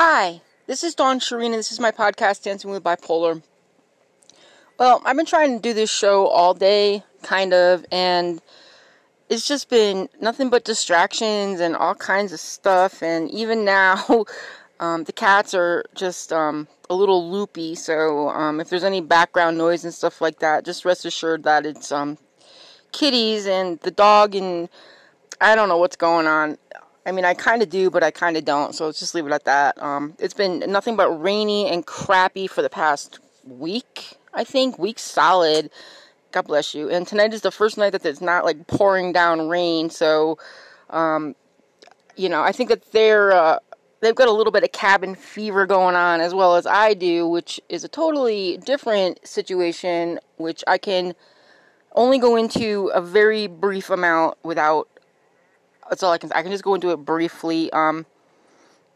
Hi, this is Dawn Sherine, and this is my podcast, Dancing with Bipolar. Well, I've been trying to do this show all day, kind of, and it's just been nothing but distractions and all kinds of stuff. And even now, um, the cats are just um, a little loopy. So um, if there's any background noise and stuff like that, just rest assured that it's um, kitties and the dog and I don't know what's going on. I mean, I kind of do, but I kind of don't. So let's just leave it at that. Um, it's been nothing but rainy and crappy for the past week. I think week solid. God bless you. And tonight is the first night that it's not like pouring down rain. So, um, you know, I think that they're uh, they've got a little bit of cabin fever going on as well as I do, which is a totally different situation, which I can only go into a very brief amount without that's all I can. I can just go into it briefly. Um,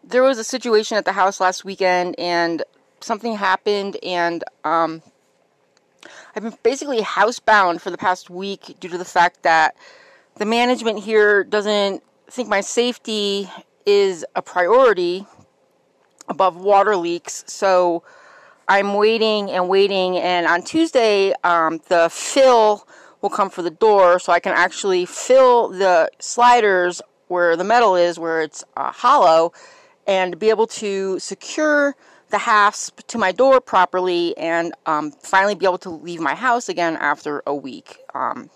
there was a situation at the house last weekend, and something happened, and um, I've been basically housebound for the past week due to the fact that the management here doesn't think my safety is a priority above water leaks. So I'm waiting and waiting, and on Tuesday, um, the fill will come for the door so I can actually fill the sliders where the metal is, where it's uh, hollow, and be able to secure the hasp to my door properly and um, finally be able to leave my house again after a week. Um,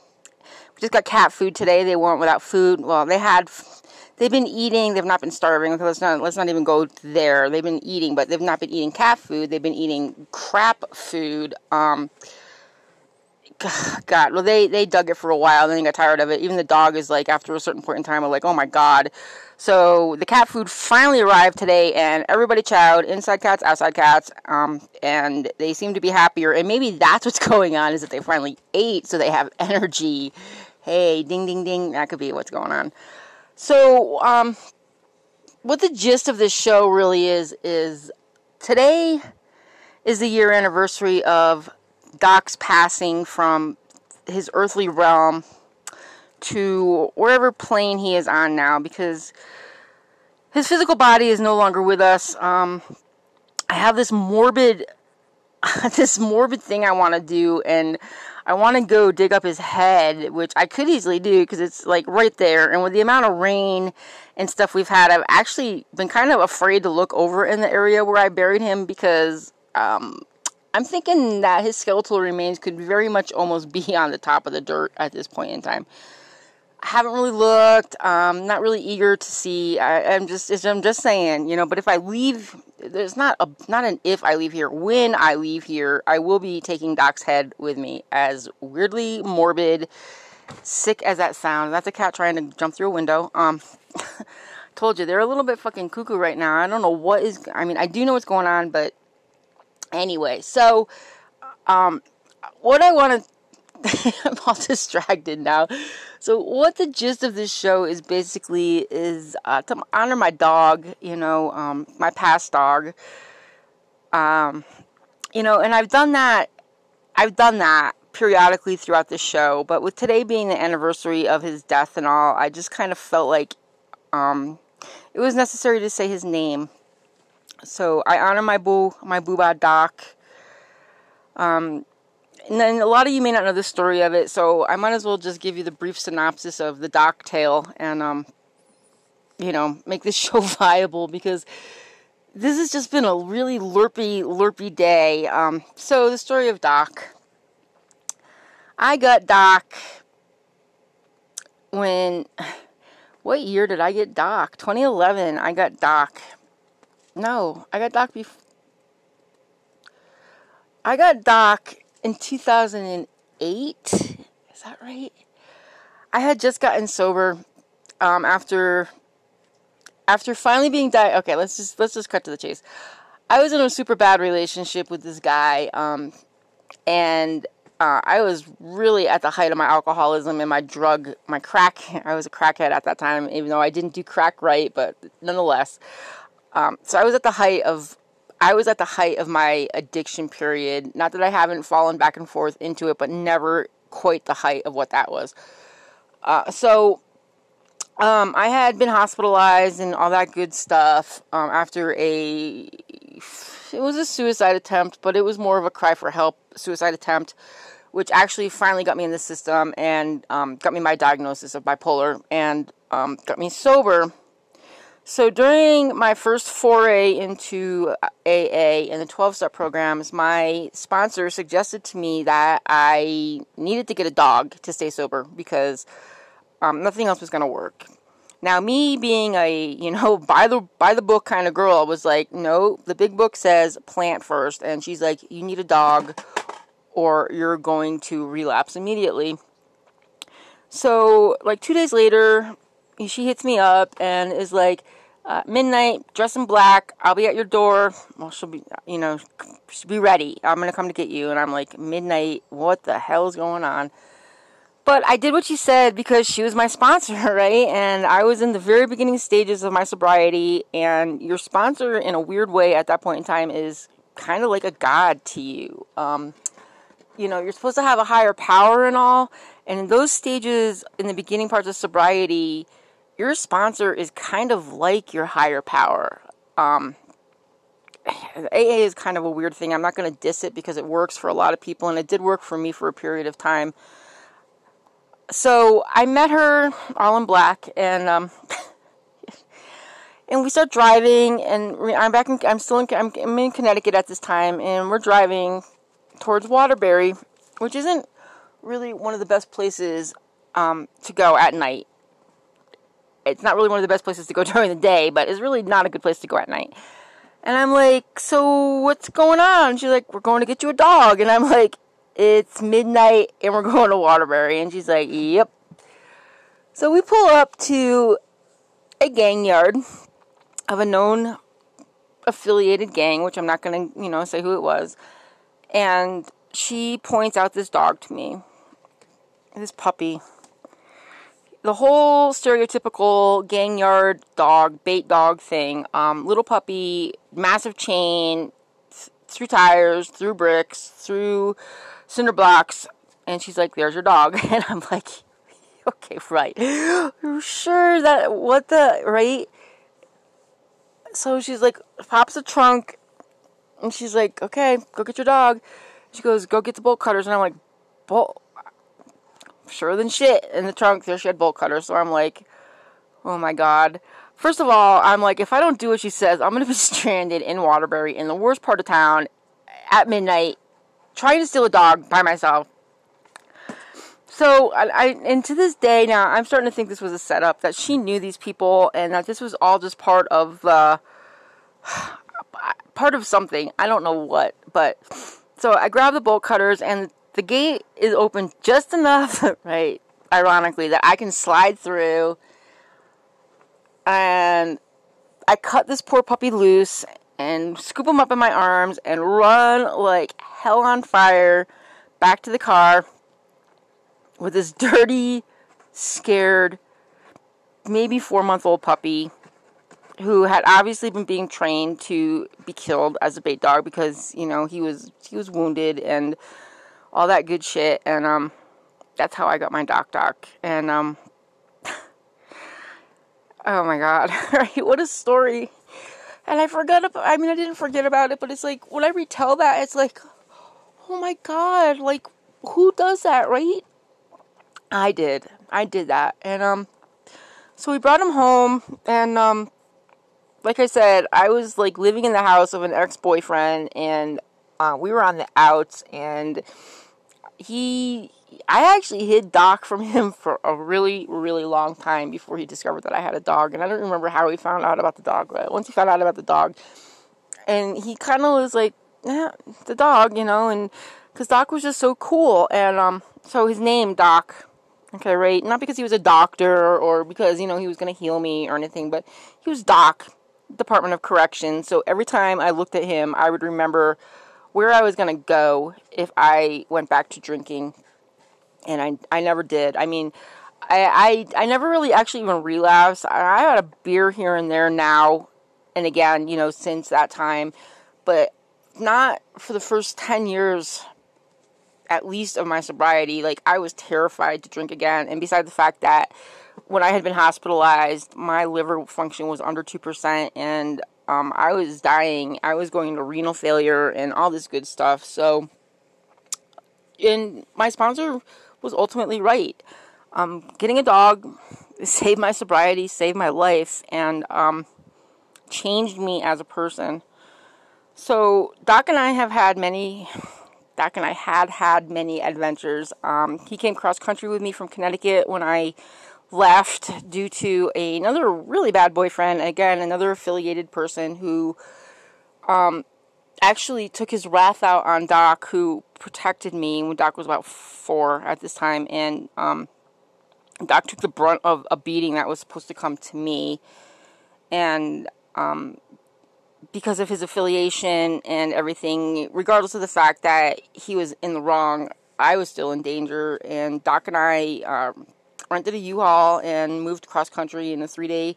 we just got cat food today. They weren't without food. Well, they had. They've been eating. They've not been starving. Let's not. Let's not even go there. They've been eating, but they've not been eating cat food. They've been eating crap food. Um, God, well, they they dug it for a while, then they got tired of it. Even the dog is like, after a certain point in time, I'm like, oh my God. So the cat food finally arrived today, and everybody chowed, inside cats, outside cats, um, and they seem to be happier. And maybe that's what's going on is that they finally ate, so they have energy. Hey, ding, ding, ding. That could be what's going on. So, um, what the gist of this show really is is today is the year anniversary of Doc's passing from his earthly realm to wherever plane he is on now because his physical body is no longer with us. Um, I have this morbid, this morbid thing I want to do, and I want to go dig up his head, which I could easily do because it's like right there. And with the amount of rain and stuff we've had, I've actually been kind of afraid to look over in the area where I buried him because um, I'm thinking that his skeletal remains could very much almost be on the top of the dirt at this point in time. I haven't really looked. Um, not really eager to see. I, am just, I'm just saying, you know. But if I leave, there's not a, not an if I leave here. When I leave here, I will be taking Doc's head with me. As weirdly morbid, sick as that sounds. That's a cat trying to jump through a window. Um, told you they're a little bit fucking cuckoo right now. I don't know what is. I mean, I do know what's going on, but Anyway, so um, what I want to, I'm all distracted now. So what the gist of this show is basically is uh, to honor my dog, you know, um, my past dog. Um, you know, and I've done that. I've done that periodically throughout the show, but with today being the anniversary of his death and all, I just kind of felt like um, it was necessary to say his name so I honor my boo, my booba doc. Um, and then a lot of you may not know the story of it, so I might as well just give you the brief synopsis of the doc tale and, um, you know, make this show viable because this has just been a really lurpy, lurpy day. Um, so the story of Doc. I got Doc when, what year did I get Doc? 2011, I got Doc. No, I got Doc before. I got Doc in 2008. Is that right? I had just gotten sober um, after after finally being died. Okay, let's just let's just cut to the chase. I was in a super bad relationship with this guy, um, and uh, I was really at the height of my alcoholism and my drug, my crack. I was a crackhead at that time, even though I didn't do crack right, but nonetheless. Um, so I was at the height of I was at the height of my addiction period. Not that I haven't fallen back and forth into it, but never quite the height of what that was. Uh, so um, I had been hospitalized and all that good stuff um, after a. It was a suicide attempt, but it was more of a cry for help suicide attempt, which actually finally got me in the system and um, got me my diagnosis of bipolar and um, got me sober. So during my first foray into AA and the 12 step programs, my sponsor suggested to me that I needed to get a dog to stay sober because um, nothing else was going to work. Now, me being a you know by the by the book kind of girl, I was like, no, the big book says plant first, and she's like, you need a dog, or you're going to relapse immediately. So, like two days later, she hits me up and is like, uh, midnight, dress in black. I'll be at your door. Well, she'll be, you know, she'll be ready. I'm gonna come to get you. And I'm like, midnight. What the hell is going on? But I did what she said because she was my sponsor, right? And I was in the very beginning stages of my sobriety, and your sponsor, in a weird way, at that point in time, is kind of like a god to you. Um, you know, you're supposed to have a higher power and all, and in those stages, in the beginning parts of sobriety, your sponsor is kind of like your higher power. Um, AA is kind of a weird thing. I'm not going to diss it because it works for a lot of people, and it did work for me for a period of time so I met her all in black, and um, and we start driving, and I'm back in, I'm still in, I'm, in Connecticut at this time, and we're driving towards Waterbury, which isn't really one of the best places um, to go at night. It's not really one of the best places to go during the day, but it's really not a good place to go at night. And I'm like, so what's going on? She's like, we're going to get you a dog. And I'm like, it's midnight and we're going to Waterbury. And she's like, Yep. So we pull up to a gang yard of a known affiliated gang, which I'm not going to, you know, say who it was. And she points out this dog to me. This puppy. The whole stereotypical gang yard dog, bait dog thing. Um, little puppy, massive chain, th- through tires, through bricks, through cinder blocks. And she's like, there's your dog. And I'm like, okay, right. You're sure that, what the, right? So she's like, pops the trunk. And she's like, okay, go get your dog. She goes, go get the bolt cutters. And I'm like, bolt? Sure than shit. In the trunk, there she had bolt cutters. So I'm like, oh my god. First of all, I'm like, if I don't do what she says, I'm gonna be stranded in Waterbury in the worst part of town at midnight trying to steal a dog by myself. So I, I, and to this day now, I'm starting to think this was a setup that she knew these people and that this was all just part of uh, part of something. I don't know what, but so I grab the bolt cutters and the gate is open just enough, right? Ironically, that I can slide through, and I cut this poor puppy loose and scoop him up in my arms and run like hell on fire back to the car with this dirty, scared, maybe four month old puppy who had obviously been being trained to be killed as a bait dog because you know he was he was wounded and all that good shit and um that's how I got my doc doc and um oh my god right? What a story. And I forgot about I mean I didn't forget about it but it's like when I retell that it's like oh my god like who does that right? I did. I did that and um so we brought him home and um like I said I was like living in the house of an ex-boyfriend and uh, we were on the outs and he I actually hid Doc from him for a really, really long time before he discovered that I had a dog. And I don't remember how he found out about the dog, but once he found out about the dog, and he kind of was like, yeah, the dog, you know, and because Doc was just so cool. And um, so his name, Doc, okay, right? Not because he was a doctor or because, you know, he was going to heal me or anything, but he was Doc, Department of Corrections. So every time I looked at him, I would remember where I was going to go if I went back to drinking and I I never did. I mean, I I, I never really actually even relapsed. I, I had a beer here and there now and again, you know, since that time, but not for the first 10 years at least of my sobriety. Like I was terrified to drink again and besides the fact that when I had been hospitalized, my liver function was under 2%, and um, I was dying. I was going to renal failure and all this good stuff. So, and my sponsor was ultimately right. Um, getting a dog saved my sobriety, saved my life, and um, changed me as a person. So, Doc and I have had many. Doc and I had had many adventures. Um, he came cross country with me from Connecticut when I left due to another really bad boyfriend. Again, another affiliated person who um, actually took his wrath out on Doc, who protected me when Doc was about four at this time, and um, Doc took the brunt of a beating that was supposed to come to me, and um, because of his affiliation and everything, regardless of the fact that he was in the wrong, I was still in danger, and Doc and I um, rented a U-Haul and moved cross country in a three day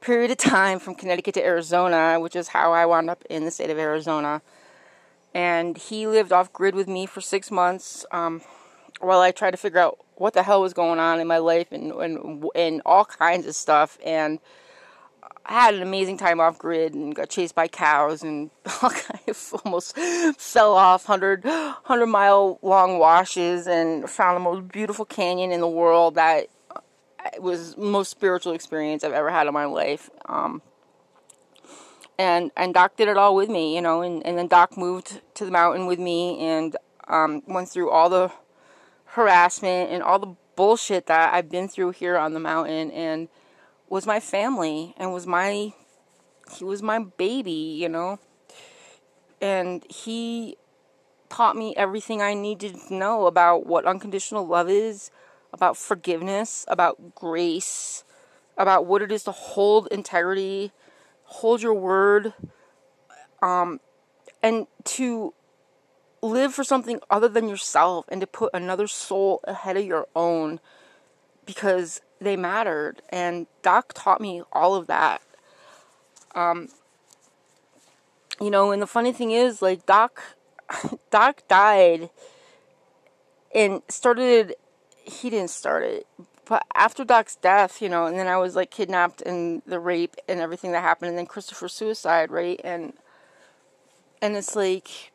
period of time from Connecticut to Arizona, which is how I wound up in the state of Arizona. And he lived off grid with me for six months um, while I tried to figure out what the hell was going on in my life and, and, and all kinds of stuff. And I had an amazing time off grid and got chased by cows and almost fell off 100, 100 mile long washes and found the most beautiful canyon in the world that was most spiritual experience I've ever had in my life. Um, and and Doc did it all with me, you know, and, and then Doc moved to the mountain with me and um, went through all the harassment and all the bullshit that I've been through here on the mountain and was my family and was my he was my baby, you know. And he taught me everything I needed to know about what unconditional love is, about forgiveness, about grace, about what it is to hold integrity, hold your word, um, and to live for something other than yourself and to put another soul ahead of your own because they mattered. And Doc taught me all of that. Um, you know, and the funny thing is, like, Doc, Doc died and started, he didn't start it, but after Doc's death, you know, and then I was like kidnapped and the rape and everything that happened, and then Christopher's suicide, right? And, and it's like,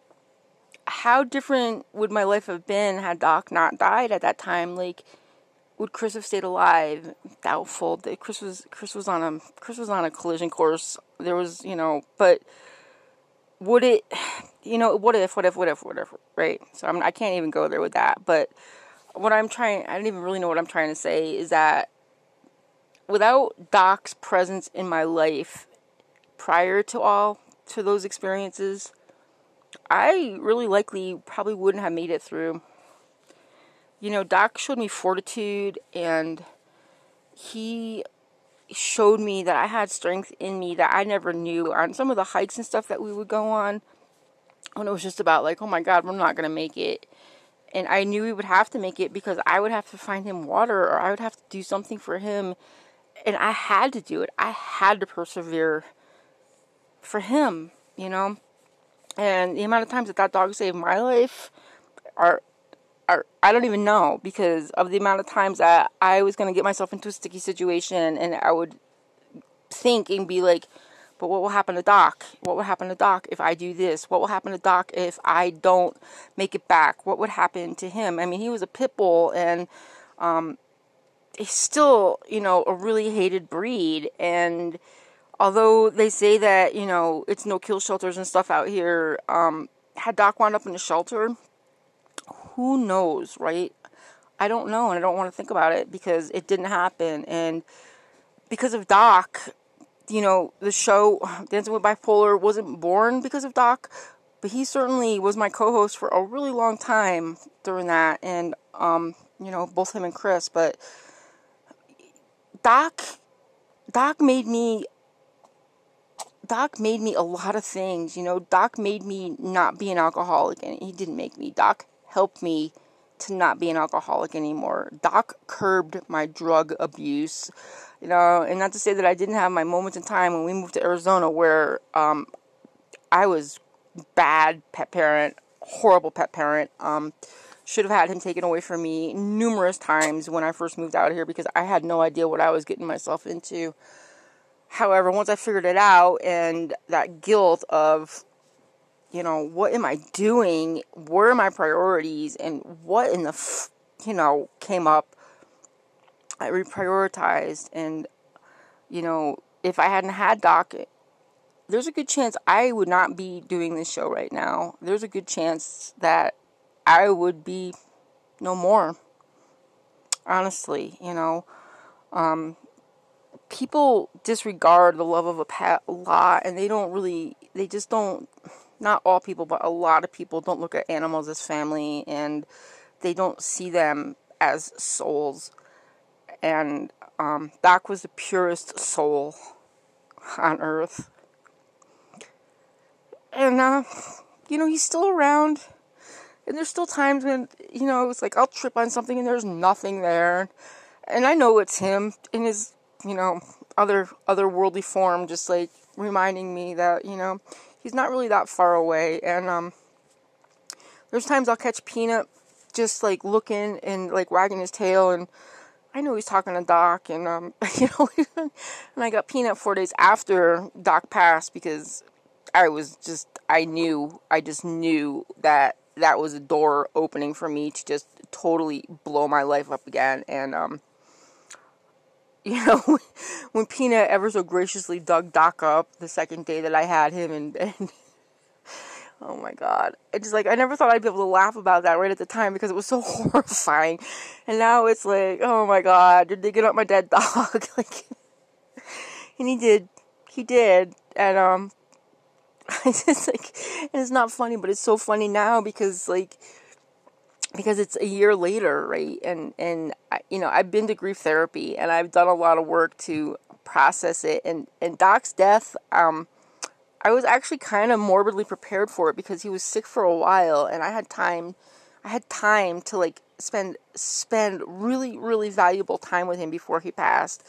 how different would my life have been had Doc not died at that time? Like, would Chris have stayed alive? Doubtful. Chris was Chris was on a Chris was on a collision course. There was, you know, but would it, you know, what if, what if, what if, what if, right? So I'm, I can't even go there with that. But what I'm trying, I don't even really know what I'm trying to say is that without Doc's presence in my life prior to all to those experiences, I really likely probably wouldn't have made it through you know, Doc showed me fortitude and he showed me that I had strength in me that I never knew on some of the hikes and stuff that we would go on when it was just about like, oh my God, we're not going to make it. And I knew we would have to make it because I would have to find him water or I would have to do something for him. And I had to do it. I had to persevere for him, you know? And the amount of times that that dog saved my life are I don't even know because of the amount of times that I was going to get myself into a sticky situation and I would think and be like, but what will happen to Doc? What will happen to Doc if I do this? What will happen to Doc if I don't make it back? What would happen to him? I mean, he was a pit bull and um, he's still, you know, a really hated breed. And although they say that, you know, it's no kill shelters and stuff out here, um, had Doc wound up in a shelter, who knows, right? I don't know, and I don't want to think about it because it didn't happen. And because of Doc, you know, the show Dancing with Bipolar wasn't born because of Doc, but he certainly was my co-host for a really long time during that, and um, you know, both him and Chris. But Doc, Doc made me. Doc made me a lot of things, you know. Doc made me not be an alcoholic, and he didn't make me. Doc helped me to not be an alcoholic anymore. Doc curbed my drug abuse, you know, and not to say that I didn't have my moments in time when we moved to Arizona where um, I was bad pet parent, horrible pet parent, um, should have had him taken away from me numerous times when I first moved out here because I had no idea what I was getting myself into. However, once I figured it out and that guilt of, you know, what am I doing? Where are my priorities? And what in the, f- you know, came up, I reprioritized. And, you know, if I hadn't had Doc, there's a good chance I would not be doing this show right now. There's a good chance that I would be no more. Honestly, you know, um, people disregard the love of a pet a lot, and they don't really, they just don't, not all people, but a lot of people don't look at animals as family, and they don't see them as souls. And um, Doc was the purest soul on earth. And, uh, you know, he's still around. And there's still times when, you know, it's like I'll trip on something and there's nothing there. And I know it's him in his, you know, other otherworldly form, just like reminding me that, you know, he's not really that far away. And um there's times I'll catch Peanut just like looking and like wagging his tail and I know he's talking to Doc and um you know and I got Peanut four days after Doc passed because I was just I knew I just knew that that was a door opening for me to just totally blow my life up again. And, um, you know, when Peanut ever so graciously dug Doc up the second day that I had him, and, and oh my god, it's like I never thought I'd be able to laugh about that right at the time because it was so horrifying. And now it's like, oh my god, you're digging up my dead dog, like, and he did, he did, and um, it's just like and it's not funny, but it's so funny now because like because it's a year later, right? And and you know I've been to grief therapy and I've done a lot of work to process it. And and Doc's death, um, I was actually kind of morbidly prepared for it because he was sick for a while, and I had time. I had time to like spend spend really really valuable time with him before he passed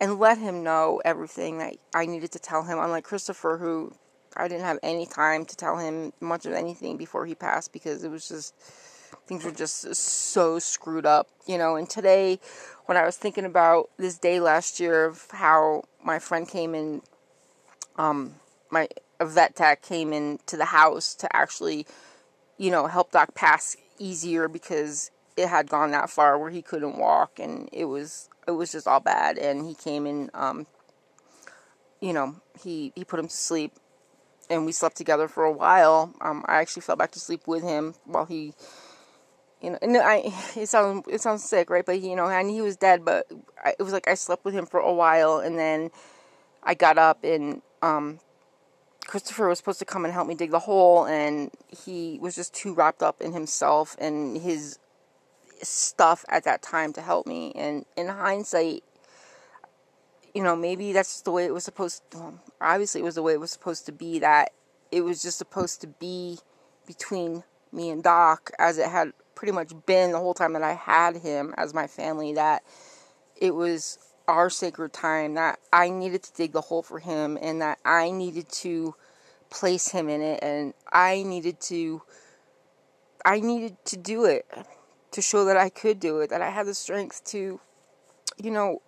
and let him know everything that I needed to tell him unlike Christopher who I didn't have any time to tell him much of anything before he passed because it was just things were just so screwed up, you know. And today, when I was thinking about this day last year of how my friend came in, um, my a vet tech came in to the house to actually, you know, help Doc pass easier because it had gone that far where he couldn't walk and it was it was just all bad. And he came in, um, you know, he he put him to sleep and we slept together for a while. Um, I actually fell back to sleep with him while he, you know, and I it sounds it sounds sick, right? But you know, and he was dead, but I, it was like I slept with him for a while, and then I got up and um, Christopher was supposed to come and help me dig the hole, and he was just too wrapped up in himself and his stuff at that time to help me. And in hindsight, you know, maybe that's the way it was supposed to, well, obviously it was the way it was supposed to be that it was just supposed to be between me and Doc as it had pretty much been the whole time that I had him as my family that it was our sacred time that I needed to dig the hole for him and that I needed to place him in it and I needed to I needed to do it to show that I could do it that I had the strength to you know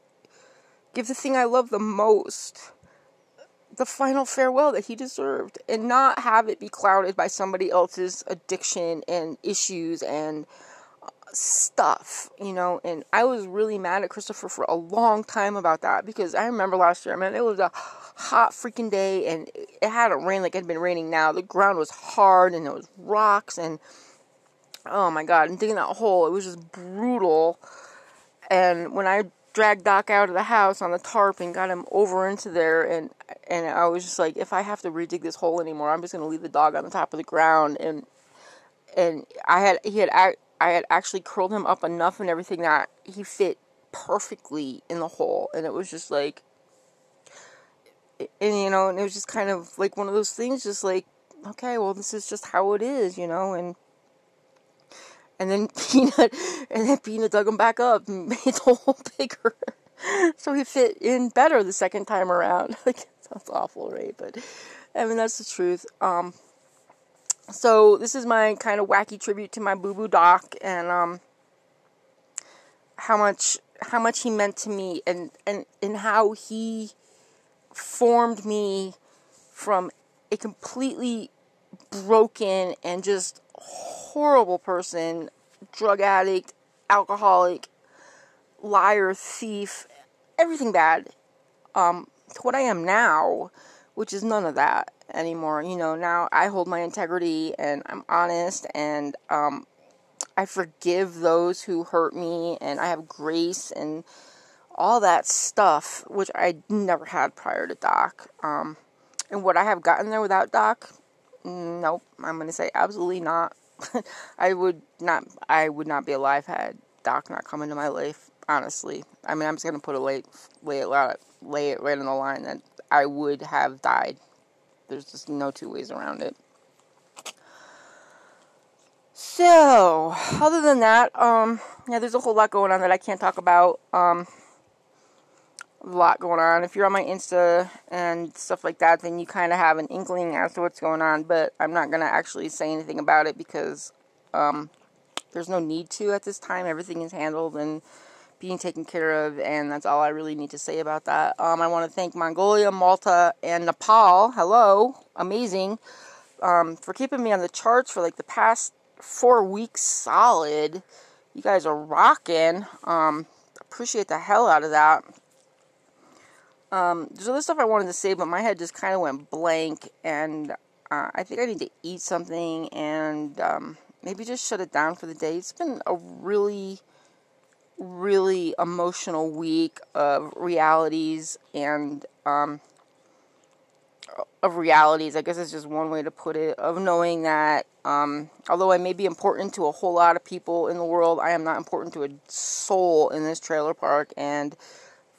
give the thing I love the most the final farewell that he deserved and not have it be clouded by somebody else's addiction and issues and uh, stuff, you know. And I was really mad at Christopher for a long time about that because I remember last year, man, it was a hot freaking day and it hadn't rained like it had been raining now. The ground was hard and there was rocks and oh my god, and digging that hole, it was just brutal. And when I dragged Doc out of the house on the tarp and got him over into there and and I was just like if I have to redig this hole anymore I'm just going to leave the dog on the top of the ground and and I had he had I had actually curled him up enough and everything that he fit perfectly in the hole and it was just like and you know and it was just kind of like one of those things just like okay well this is just how it is you know and and then Peanut, and then Peanut dug him back up and made the hole bigger, so he fit in better the second time around. like sounds awful, right? But I mean that's the truth. Um, so this is my kind of wacky tribute to my boo boo doc and um, how much how much he meant to me and and and how he formed me from a completely broken and just horrible person, drug addict, alcoholic, liar, thief, everything bad, um, to what I am now, which is none of that anymore. You know, now I hold my integrity and I'm honest and um, I forgive those who hurt me and I have grace and all that stuff, which I never had prior to Doc. Um, and would I have gotten there without Doc? Nope. I'm going to say absolutely not. I would not. I would not be alive had Doc not come into my life. Honestly, I mean, I'm just to put a lay, lay it lay it right on the line that I would have died. There's just no two ways around it. So, other than that, um, yeah, there's a whole lot going on that I can't talk about. Um, a lot going on. If you're on my Insta and stuff like that, then you kind of have an inkling as to what's going on. But I'm not gonna actually say anything about it because um, there's no need to at this time. Everything is handled and being taken care of, and that's all I really need to say about that. Um, I want to thank Mongolia, Malta, and Nepal. Hello, amazing, um, for keeping me on the charts for like the past four weeks solid. You guys are rocking. Um, appreciate the hell out of that. Um, there's other stuff I wanted to say, but my head just kind of went blank, and uh, I think I need to eat something and um, maybe just shut it down for the day. It's been a really, really emotional week of realities and um, of realities. I guess it's just one way to put it. Of knowing that um, although I may be important to a whole lot of people in the world, I am not important to a soul in this trailer park, and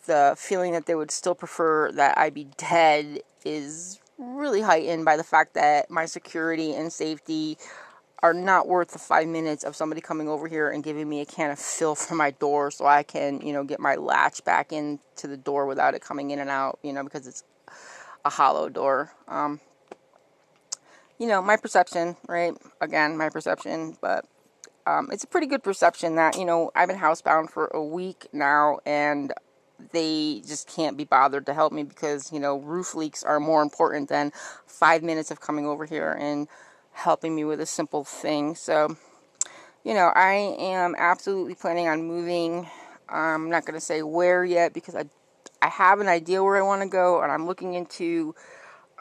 the feeling that they would still prefer that I be dead is really heightened by the fact that my security and safety are not worth the five minutes of somebody coming over here and giving me a can of fill for my door so I can, you know, get my latch back into the door without it coming in and out, you know, because it's a hollow door. Um, you know, my perception, right? Again, my perception, but um, it's a pretty good perception that, you know, I've been housebound for a week now and they just can't be bothered to help me because you know roof leaks are more important than five minutes of coming over here and helping me with a simple thing. So you know i am absolutely planning on moving i'm not going to say where yet because i i have an idea where i want to go and i'm looking into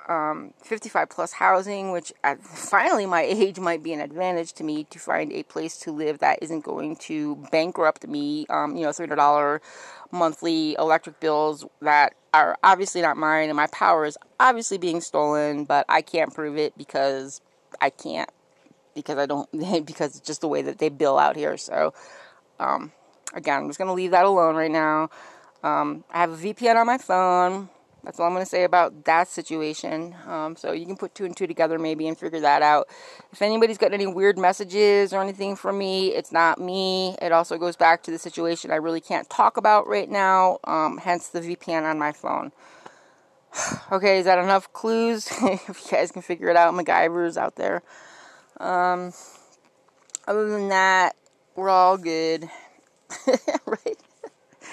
um, 55 plus housing, which at finally my age might be an advantage to me to find a place to live that isn't going to bankrupt me. Um, you know, $300 monthly electric bills that are obviously not mine, and my power is obviously being stolen, but I can't prove it because I can't, because I don't, because it's just the way that they bill out here. So, um, again, I'm just going to leave that alone right now. Um, I have a VPN on my phone. That's all I'm going to say about that situation. Um, so you can put two and two together maybe and figure that out. If anybody's got any weird messages or anything from me, it's not me. It also goes back to the situation I really can't talk about right now, um, hence the VPN on my phone. okay, is that enough clues? if you guys can figure it out, MacGyver's out there. Um, other than that, we're all good. right?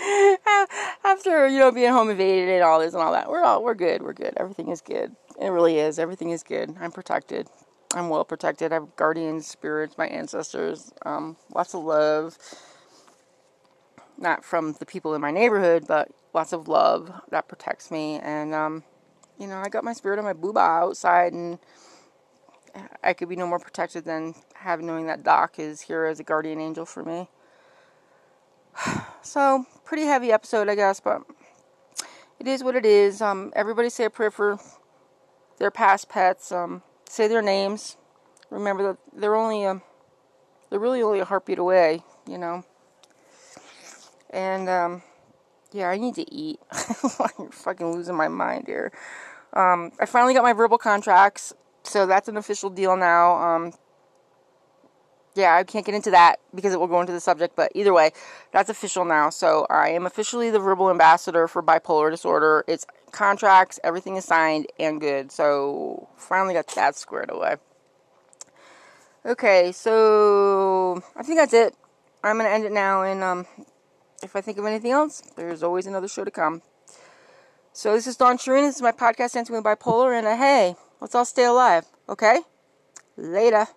after you know being home invaded and all this and all that, we're all we're good. We're good. Everything is good. It really is. Everything is good. I'm protected. I'm well protected. I have guardian spirits, my ancestors. Um, lots of love. Not from the people in my neighborhood, but lots of love that protects me. And um, you know, I got my spirit and my booba outside, and I could be no more protected than having knowing that Doc is here as a guardian angel for me. So, pretty heavy episode, I guess, but it is what it is. Um, everybody say a prayer for their past pets. Um, say their names. Remember that they're only a, um, they're really only a heartbeat away, you know. And um, yeah, I need to eat. I'm fucking losing my mind here. Um, I finally got my verbal contracts, so that's an official deal now. Yeah, I can't get into that because it will go into the subject, but either way, that's official now. So I am officially the verbal ambassador for bipolar disorder. It's contracts, everything is signed and good. So finally got that squared away. Okay, so I think that's it. I'm gonna end it now, and um, if I think of anything else, there's always another show to come. So this is Dawn Sherine. This is my podcast, Dancing with Bipolar, and uh, hey, let's all stay alive, okay? Later.